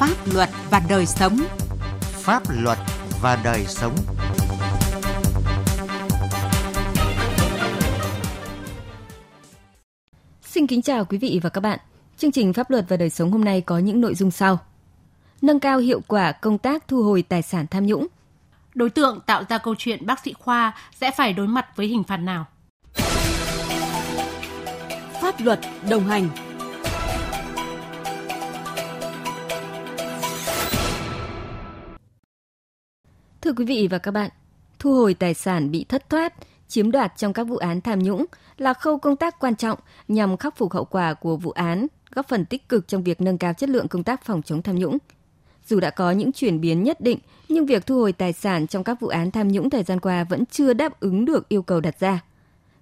Pháp luật và đời sống. Pháp luật và đời sống. Xin kính chào quý vị và các bạn. Chương trình Pháp luật và đời sống hôm nay có những nội dung sau. Nâng cao hiệu quả công tác thu hồi tài sản tham nhũng. Đối tượng tạo ra câu chuyện bác sĩ khoa sẽ phải đối mặt với hình phạt nào? Pháp luật đồng hành Thưa quý vị và các bạn, thu hồi tài sản bị thất thoát, chiếm đoạt trong các vụ án tham nhũng là khâu công tác quan trọng nhằm khắc phục hậu quả của vụ án, góp phần tích cực trong việc nâng cao chất lượng công tác phòng chống tham nhũng. Dù đã có những chuyển biến nhất định, nhưng việc thu hồi tài sản trong các vụ án tham nhũng thời gian qua vẫn chưa đáp ứng được yêu cầu đặt ra.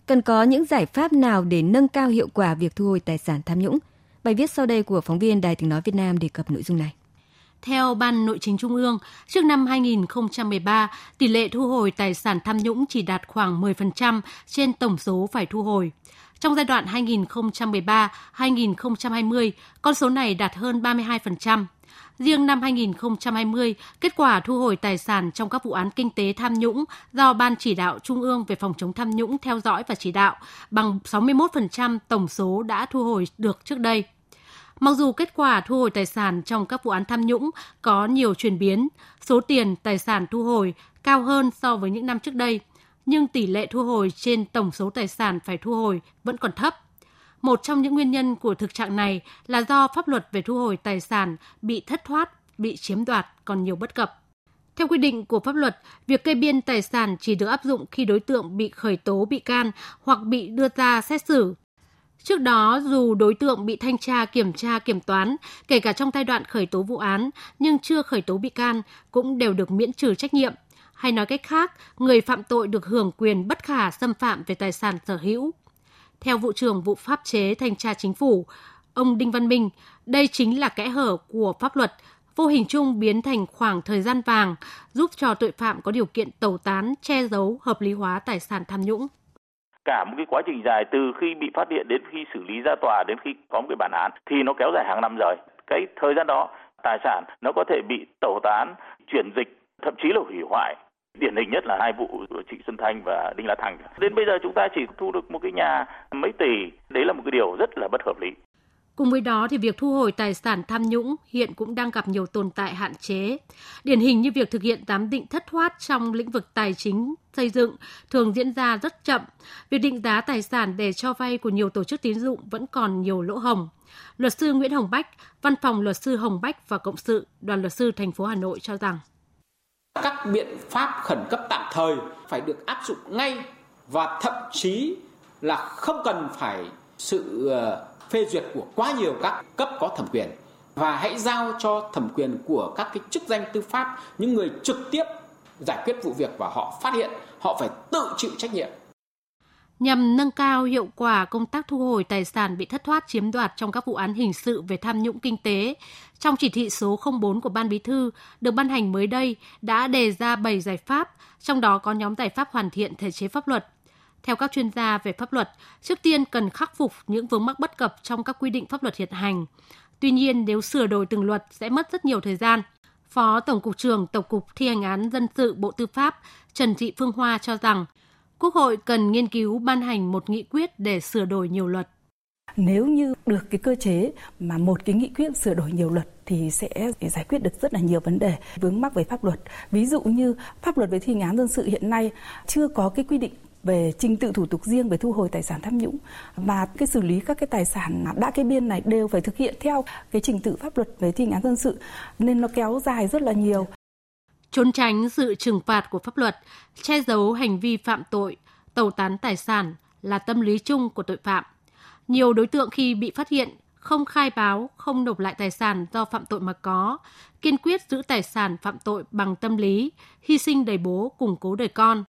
Cần có những giải pháp nào để nâng cao hiệu quả việc thu hồi tài sản tham nhũng? Bài viết sau đây của phóng viên Đài tiếng nói Việt Nam đề cập nội dung này. Theo Ban Nội chính Trung ương, trước năm 2013, tỷ lệ thu hồi tài sản tham nhũng chỉ đạt khoảng 10% trên tổng số phải thu hồi. Trong giai đoạn 2013-2020, con số này đạt hơn 32%. Riêng năm 2020, kết quả thu hồi tài sản trong các vụ án kinh tế tham nhũng do Ban chỉ đạo Trung ương về phòng chống tham nhũng theo dõi và chỉ đạo bằng 61% tổng số đã thu hồi được trước đây. Mặc dù kết quả thu hồi tài sản trong các vụ án tham nhũng có nhiều chuyển biến, số tiền tài sản thu hồi cao hơn so với những năm trước đây, nhưng tỷ lệ thu hồi trên tổng số tài sản phải thu hồi vẫn còn thấp. Một trong những nguyên nhân của thực trạng này là do pháp luật về thu hồi tài sản bị thất thoát, bị chiếm đoạt còn nhiều bất cập. Theo quy định của pháp luật, việc kê biên tài sản chỉ được áp dụng khi đối tượng bị khởi tố bị can hoặc bị đưa ra xét xử Trước đó, dù đối tượng bị thanh tra kiểm tra kiểm toán, kể cả trong giai đoạn khởi tố vụ án nhưng chưa khởi tố bị can, cũng đều được miễn trừ trách nhiệm. Hay nói cách khác, người phạm tội được hưởng quyền bất khả xâm phạm về tài sản sở hữu. Theo vụ trưởng vụ pháp chế thanh tra chính phủ, ông Đinh Văn Minh, đây chính là kẽ hở của pháp luật, vô hình chung biến thành khoảng thời gian vàng, giúp cho tội phạm có điều kiện tẩu tán, che giấu, hợp lý hóa tài sản tham nhũng cả một cái quá trình dài từ khi bị phát hiện đến khi xử lý ra tòa đến khi có một cái bản án thì nó kéo dài hàng năm rồi cái thời gian đó tài sản nó có thể bị tẩu tán chuyển dịch thậm chí là hủy hoại điển hình nhất là hai vụ Trịnh Xuân Thanh và Đinh La Thăng. Đến bây giờ chúng ta chỉ thu được một cái nhà mấy tỷ, đấy là một cái điều rất là bất hợp lý. Cùng với đó thì việc thu hồi tài sản tham nhũng hiện cũng đang gặp nhiều tồn tại hạn chế. Điển hình như việc thực hiện giám định thất thoát trong lĩnh vực tài chính, xây dựng thường diễn ra rất chậm. Việc định giá tài sản để cho vay của nhiều tổ chức tín dụng vẫn còn nhiều lỗ hồng. Luật sư Nguyễn Hồng Bách, Văn phòng Luật sư Hồng Bách và Cộng sự, Đoàn luật sư thành phố Hà Nội cho rằng các biện pháp khẩn cấp tạm thời phải được áp dụng ngay và thậm chí là không cần phải sự ờ, phê duyệt của quá nhiều các cấp có thẩm quyền và hãy giao cho thẩm quyền của các cái chức danh tư pháp những người trực tiếp giải quyết vụ việc và họ phát hiện họ phải tự chịu trách nhiệm nhằm nâng cao hiệu quả công tác thu hồi tài sản bị thất thoát chiếm đoạt trong các vụ án hình sự về tham nhũng kinh tế. Trong chỉ thị số 04 của Ban Bí thư được ban hành mới đây đã đề ra 7 giải pháp, trong đó có nhóm giải pháp hoàn thiện thể chế pháp luật theo các chuyên gia về pháp luật, trước tiên cần khắc phục những vướng mắc bất cập trong các quy định pháp luật hiện hành. Tuy nhiên, nếu sửa đổi từng luật sẽ mất rất nhiều thời gian. Phó Tổng cục trưởng Tổng cục Thi hành án dân sự Bộ Tư pháp Trần Thị Phương Hoa cho rằng Quốc hội cần nghiên cứu ban hành một nghị quyết để sửa đổi nhiều luật. Nếu như được cái cơ chế mà một cái nghị quyết sửa đổi nhiều luật thì sẽ giải quyết được rất là nhiều vấn đề vướng mắc về pháp luật. Ví dụ như pháp luật về thi hành án dân sự hiện nay chưa có cái quy định về trình tự thủ tục riêng về thu hồi tài sản tham nhũng và cái xử lý các cái tài sản đã kê biên này đều phải thực hiện theo cái trình tự pháp luật về thi hành án dân sự nên nó kéo dài rất là nhiều. Trốn tránh sự trừng phạt của pháp luật, che giấu hành vi phạm tội, tẩu tán tài sản là tâm lý chung của tội phạm. Nhiều đối tượng khi bị phát hiện không khai báo, không nộp lại tài sản do phạm tội mà có, kiên quyết giữ tài sản phạm tội bằng tâm lý, hy sinh đầy bố, củng cố đời con,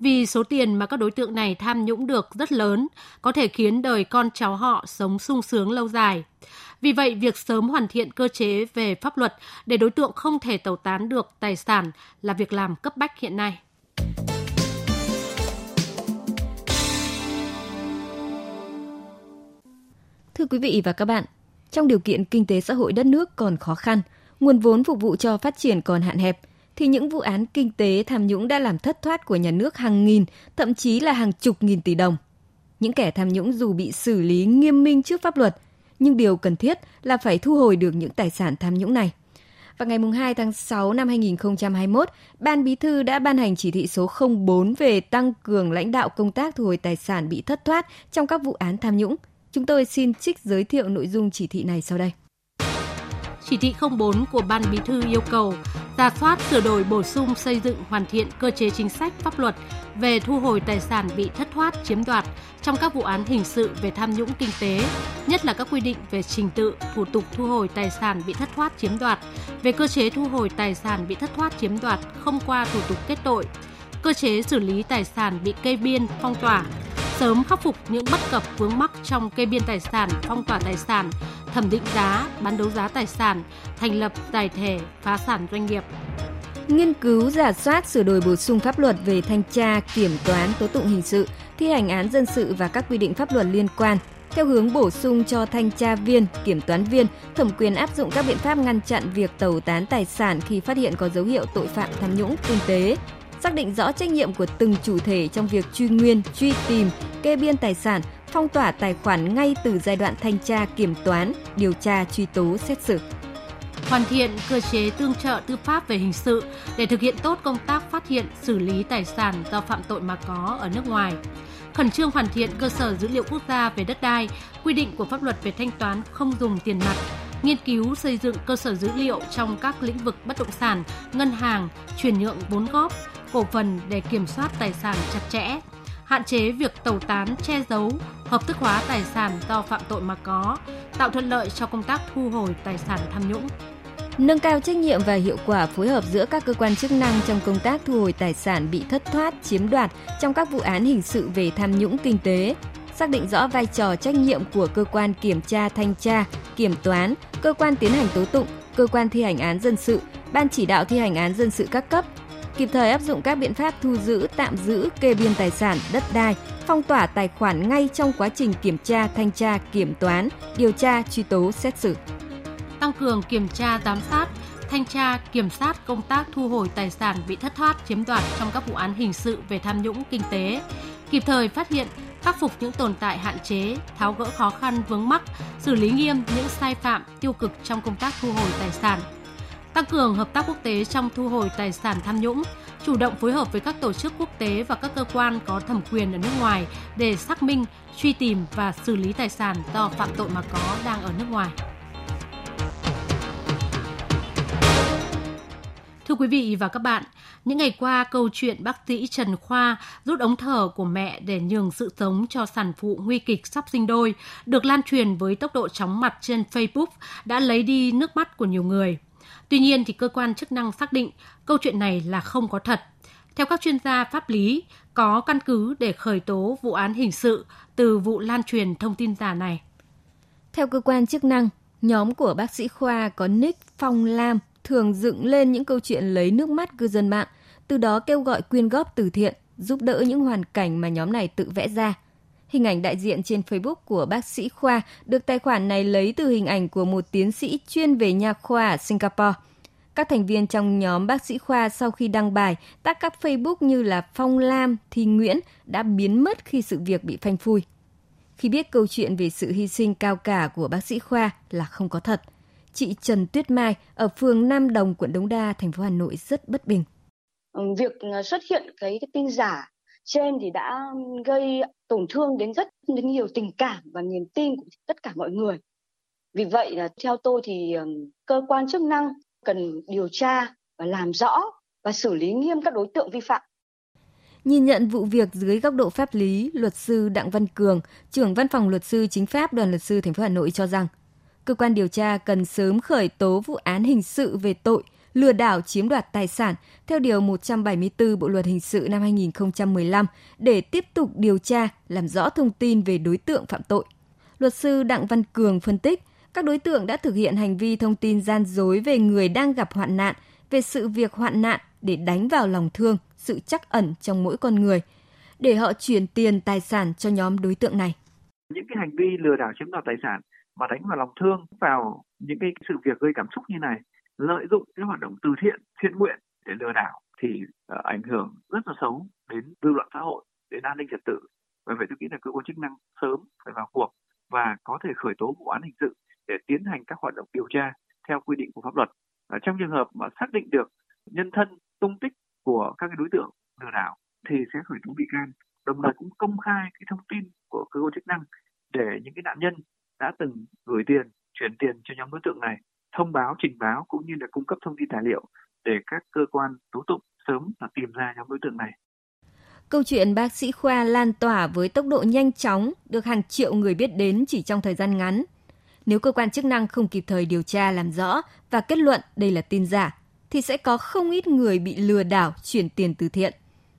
vì số tiền mà các đối tượng này tham nhũng được rất lớn, có thể khiến đời con cháu họ sống sung sướng lâu dài. Vì vậy, việc sớm hoàn thiện cơ chế về pháp luật để đối tượng không thể tẩu tán được tài sản là việc làm cấp bách hiện nay. Thưa quý vị và các bạn, trong điều kiện kinh tế xã hội đất nước còn khó khăn, nguồn vốn phục vụ cho phát triển còn hạn hẹp, thì những vụ án kinh tế tham nhũng đã làm thất thoát của nhà nước hàng nghìn, thậm chí là hàng chục nghìn tỷ đồng. Những kẻ tham nhũng dù bị xử lý nghiêm minh trước pháp luật, nhưng điều cần thiết là phải thu hồi được những tài sản tham nhũng này. Vào ngày 2 tháng 6 năm 2021, Ban Bí thư đã ban hành chỉ thị số 04 về tăng cường lãnh đạo công tác thu hồi tài sản bị thất thoát trong các vụ án tham nhũng. Chúng tôi xin trích giới thiệu nội dung chỉ thị này sau đây. Chỉ thị 04 của Ban Bí thư yêu cầu ra soát sửa đổi bổ sung xây dựng hoàn thiện cơ chế chính sách pháp luật về thu hồi tài sản bị thất thoát chiếm đoạt trong các vụ án hình sự về tham nhũng kinh tế, nhất là các quy định về trình tự, thủ tục thu hồi tài sản bị thất thoát chiếm đoạt, về cơ chế thu hồi tài sản bị thất thoát chiếm đoạt không qua thủ tục kết tội, cơ chế xử lý tài sản bị kê biên, phong tỏa, sớm khắc phục những bất cập vướng mắc trong kê biên tài sản, phong tỏa tài sản, thẩm định giá, bán đấu giá tài sản, thành lập giải thể, phá sản doanh nghiệp. Nghiên cứu giả soát sửa đổi bổ sung pháp luật về thanh tra, kiểm toán, tố tụng hình sự, thi hành án dân sự và các quy định pháp luật liên quan theo hướng bổ sung cho thanh tra viên, kiểm toán viên thẩm quyền áp dụng các biện pháp ngăn chặn việc tẩu tán tài sản khi phát hiện có dấu hiệu tội phạm tham nhũng kinh tế, xác định rõ trách nhiệm của từng chủ thể trong việc truy nguyên, truy tìm, kê biên tài sản, phong tỏa tài khoản ngay từ giai đoạn thanh tra, kiểm toán, điều tra, truy tố, xét xử. Hoàn thiện cơ chế tương trợ tư pháp về hình sự để thực hiện tốt công tác phát hiện, xử lý tài sản do phạm tội mà có ở nước ngoài. Khẩn trương hoàn thiện cơ sở dữ liệu quốc gia về đất đai, quy định của pháp luật về thanh toán không dùng tiền mặt, nghiên cứu xây dựng cơ sở dữ liệu trong các lĩnh vực bất động sản, ngân hàng, chuyển nhượng vốn góp, cổ phần để kiểm soát tài sản chặt chẽ, hạn chế việc tẩu tán, che giấu, hợp thức hóa tài sản do phạm tội mà có, tạo thuận lợi cho công tác thu hồi tài sản tham nhũng. Nâng cao trách nhiệm và hiệu quả phối hợp giữa các cơ quan chức năng trong công tác thu hồi tài sản bị thất thoát, chiếm đoạt trong các vụ án hình sự về tham nhũng kinh tế, xác định rõ vai trò trách nhiệm của cơ quan kiểm tra thanh tra, kiểm toán, cơ quan tiến hành tố tụng, cơ quan thi hành án dân sự, ban chỉ đạo thi hành án dân sự các cấp kịp thời áp dụng các biện pháp thu giữ, tạm giữ, kê biên tài sản, đất đai, phong tỏa tài khoản ngay trong quá trình kiểm tra, thanh tra, kiểm toán, điều tra, truy tố, xét xử. Tăng cường kiểm tra, giám sát, thanh tra, kiểm sát công tác thu hồi tài sản bị thất thoát, chiếm đoạt trong các vụ án hình sự về tham nhũng kinh tế, kịp thời phát hiện, khắc phục những tồn tại hạn chế, tháo gỡ khó khăn vướng mắc, xử lý nghiêm những sai phạm tiêu cực trong công tác thu hồi tài sản, tăng cường hợp tác quốc tế trong thu hồi tài sản tham nhũng, chủ động phối hợp với các tổ chức quốc tế và các cơ quan có thẩm quyền ở nước ngoài để xác minh, truy tìm và xử lý tài sản do phạm tội mà có đang ở nước ngoài. Thưa quý vị và các bạn, những ngày qua câu chuyện bác sĩ Trần Khoa rút ống thở của mẹ để nhường sự sống cho sản phụ nguy kịch sắp sinh đôi được lan truyền với tốc độ chóng mặt trên Facebook đã lấy đi nước mắt của nhiều người. Tuy nhiên thì cơ quan chức năng xác định câu chuyện này là không có thật. Theo các chuyên gia pháp lý, có căn cứ để khởi tố vụ án hình sự từ vụ lan truyền thông tin giả này. Theo cơ quan chức năng, nhóm của bác sĩ Khoa có nick Phong Lam thường dựng lên những câu chuyện lấy nước mắt cư dân mạng, từ đó kêu gọi quyên góp từ thiện, giúp đỡ những hoàn cảnh mà nhóm này tự vẽ ra – Hình ảnh đại diện trên Facebook của bác sĩ Khoa được tài khoản này lấy từ hình ảnh của một tiến sĩ chuyên về nha khoa ở Singapore. Các thành viên trong nhóm bác sĩ Khoa sau khi đăng bài tác các Facebook như là Phong Lam, Thi Nguyễn đã biến mất khi sự việc bị phanh phui. Khi biết câu chuyện về sự hy sinh cao cả của bác sĩ Khoa là không có thật, chị Trần Tuyết Mai ở phường Nam Đồng, quận Đống Đa, thành phố Hà Nội rất bất bình. Việc xuất hiện cái, cái tin giả trên thì đã gây tổn thương đến rất đến nhiều tình cảm và niềm tin của tất cả mọi người. Vì vậy là theo tôi thì cơ quan chức năng cần điều tra và làm rõ và xử lý nghiêm các đối tượng vi phạm. Nhìn nhận vụ việc dưới góc độ pháp lý, luật sư Đặng Văn Cường, trưởng văn phòng luật sư chính pháp đoàn luật sư thành phố Hà Nội cho rằng, cơ quan điều tra cần sớm khởi tố vụ án hình sự về tội lừa đảo chiếm đoạt tài sản theo Điều 174 Bộ Luật Hình sự năm 2015 để tiếp tục điều tra, làm rõ thông tin về đối tượng phạm tội. Luật sư Đặng Văn Cường phân tích, các đối tượng đã thực hiện hành vi thông tin gian dối về người đang gặp hoạn nạn, về sự việc hoạn nạn để đánh vào lòng thương, sự chắc ẩn trong mỗi con người, để họ chuyển tiền tài sản cho nhóm đối tượng này. Những cái hành vi lừa đảo chiếm đoạt tài sản mà đánh vào lòng thương vào những cái sự việc gây cảm xúc như này lợi dụng cái hoạt động từ thiện thiện nguyện để lừa đảo thì uh, ảnh hưởng rất là xấu đến dư luận xã hội đến an ninh trật tự. Và vậy tôi nghĩ là cơ quan chức năng sớm phải vào cuộc và có thể khởi tố vụ án hình sự để tiến hành các hoạt động điều tra theo quy định của pháp luật. À, trong trường hợp mà xác định được nhân thân, tung tích của các cái đối tượng lừa đảo thì sẽ khởi tố bị can, đồng thời cũng công khai cái thông tin của cơ quan chức năng để những cái nạn nhân đã từng gửi tiền, chuyển tiền cho nhóm đối tượng này thông báo, trình báo cũng như là cung cấp thông tin tài liệu để các cơ quan tố tụng sớm là tìm ra nhóm đối tượng này. Câu chuyện bác sĩ khoa lan tỏa với tốc độ nhanh chóng, được hàng triệu người biết đến chỉ trong thời gian ngắn. Nếu cơ quan chức năng không kịp thời điều tra làm rõ và kết luận đây là tin giả, thì sẽ có không ít người bị lừa đảo chuyển tiền từ thiện.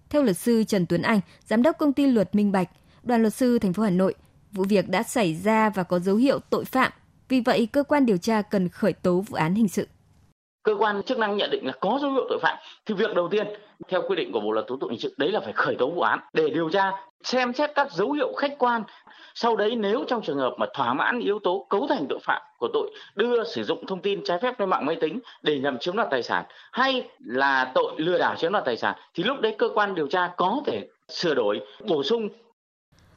Theo luật sư Trần Tuấn Anh, giám đốc công ty luật Minh Bạch, đoàn luật sư thành phố Hà Nội, vụ việc đã xảy ra và có dấu hiệu tội phạm. Vì vậy, cơ quan điều tra cần khởi tố vụ án hình sự. Cơ quan chức năng nhận định là có dấu hiệu tội phạm thì việc đầu tiên theo quy định của bộ luật tố tụng hình sự đấy là phải khởi tố vụ án để điều tra xem xét các dấu hiệu khách quan. Sau đấy nếu trong trường hợp mà thỏa mãn yếu tố cấu thành tội phạm của tội đưa sử dụng thông tin trái phép trên mạng máy tính để nhằm chiếm đoạt tài sản hay là tội lừa đảo chiếm đoạt tài sản thì lúc đấy cơ quan điều tra có thể sửa đổi bổ sung.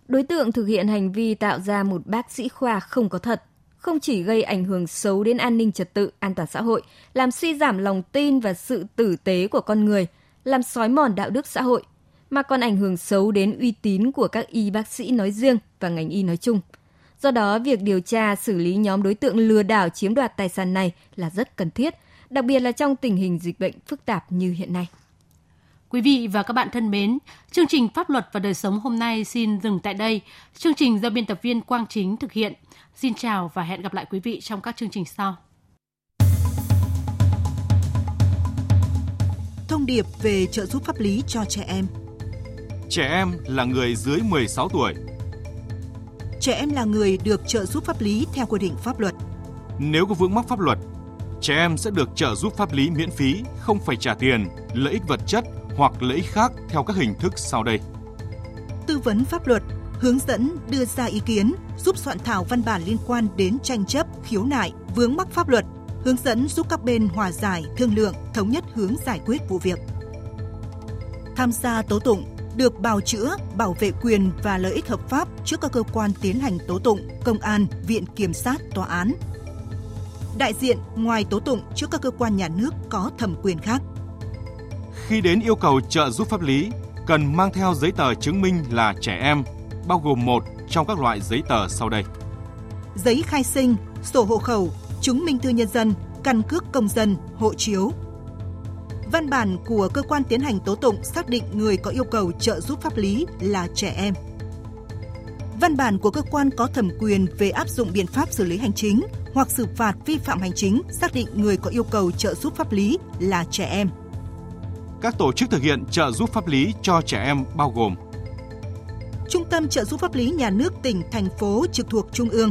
Đối tượng thực hiện hành vi tạo ra một bác sĩ khoa không có thật không chỉ gây ảnh hưởng xấu đến an ninh trật tự, an toàn xã hội, làm suy giảm lòng tin và sự tử tế của con người, làm xói mòn đạo đức xã hội, mà còn ảnh hưởng xấu đến uy tín của các y bác sĩ nói riêng và ngành y nói chung. Do đó, việc điều tra xử lý nhóm đối tượng lừa đảo chiếm đoạt tài sản này là rất cần thiết, đặc biệt là trong tình hình dịch bệnh phức tạp như hiện nay. Quý vị và các bạn thân mến, chương trình Pháp luật và đời sống hôm nay xin dừng tại đây. Chương trình do biên tập viên Quang Chính thực hiện. Xin chào và hẹn gặp lại quý vị trong các chương trình sau. Thông điệp về trợ giúp pháp lý cho trẻ em. Trẻ em là người dưới 16 tuổi. Trẻ em là người được trợ giúp pháp lý theo quy định pháp luật. Nếu có vướng mắc pháp luật, trẻ em sẽ được trợ giúp pháp lý miễn phí, không phải trả tiền, lợi ích vật chất hoặc lợi ích khác theo các hình thức sau đây. Tư vấn pháp luật, hướng dẫn đưa ra ý kiến, giúp soạn thảo văn bản liên quan đến tranh chấp, khiếu nại, vướng mắc pháp luật, hướng dẫn giúp các bên hòa giải, thương lượng, thống nhất hướng giải quyết vụ việc. Tham gia tố tụng được bào chữa, bảo vệ quyền và lợi ích hợp pháp trước các cơ quan tiến hành tố tụng, công an, viện kiểm sát, tòa án. Đại diện ngoài tố tụng trước các cơ quan nhà nước có thẩm quyền khác. Khi đến yêu cầu trợ giúp pháp lý, cần mang theo giấy tờ chứng minh là trẻ em, bao gồm một trong các loại giấy tờ sau đây. Giấy khai sinh, sổ hộ khẩu, chứng minh thư nhân dân, căn cước công dân, hộ chiếu. Văn bản của cơ quan tiến hành tố tụng xác định người có yêu cầu trợ giúp pháp lý là trẻ em. Văn bản của cơ quan có thẩm quyền về áp dụng biện pháp xử lý hành chính hoặc xử phạt vi phạm hành chính xác định người có yêu cầu trợ giúp pháp lý là trẻ em. Các tổ chức thực hiện trợ giúp pháp lý cho trẻ em bao gồm Trung tâm trợ giúp pháp lý nhà nước tỉnh, thành phố trực thuộc Trung ương,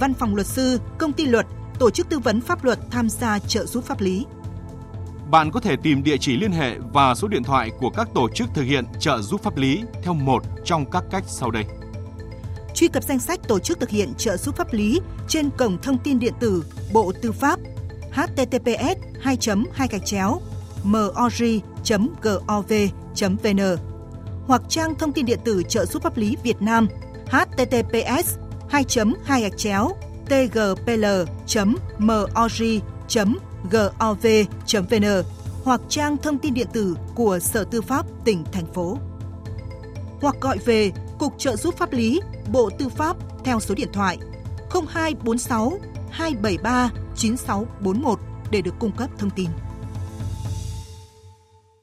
Văn phòng luật sư, công ty luật, tổ chức tư vấn pháp luật tham gia trợ giúp pháp lý. Bạn có thể tìm địa chỉ liên hệ và số điện thoại của các tổ chức thực hiện trợ giúp pháp lý theo một trong các cách sau đây. Truy cập danh sách tổ chức thực hiện trợ giúp pháp lý trên cổng thông tin điện tử Bộ Tư pháp https 2 2 gạch chéo mori.gov.vn hoặc trang thông tin điện tử trợ giúp pháp lý Việt Nam https 2 2 chéo tgpl mori gov vn hoặc trang thông tin điện tử của Sở Tư pháp tỉnh, thành phố. Hoặc gọi về Cục Trợ giúp pháp lý, Bộ Tư pháp theo số điện thoại 0246 273 9641 để được cung cấp thông tin.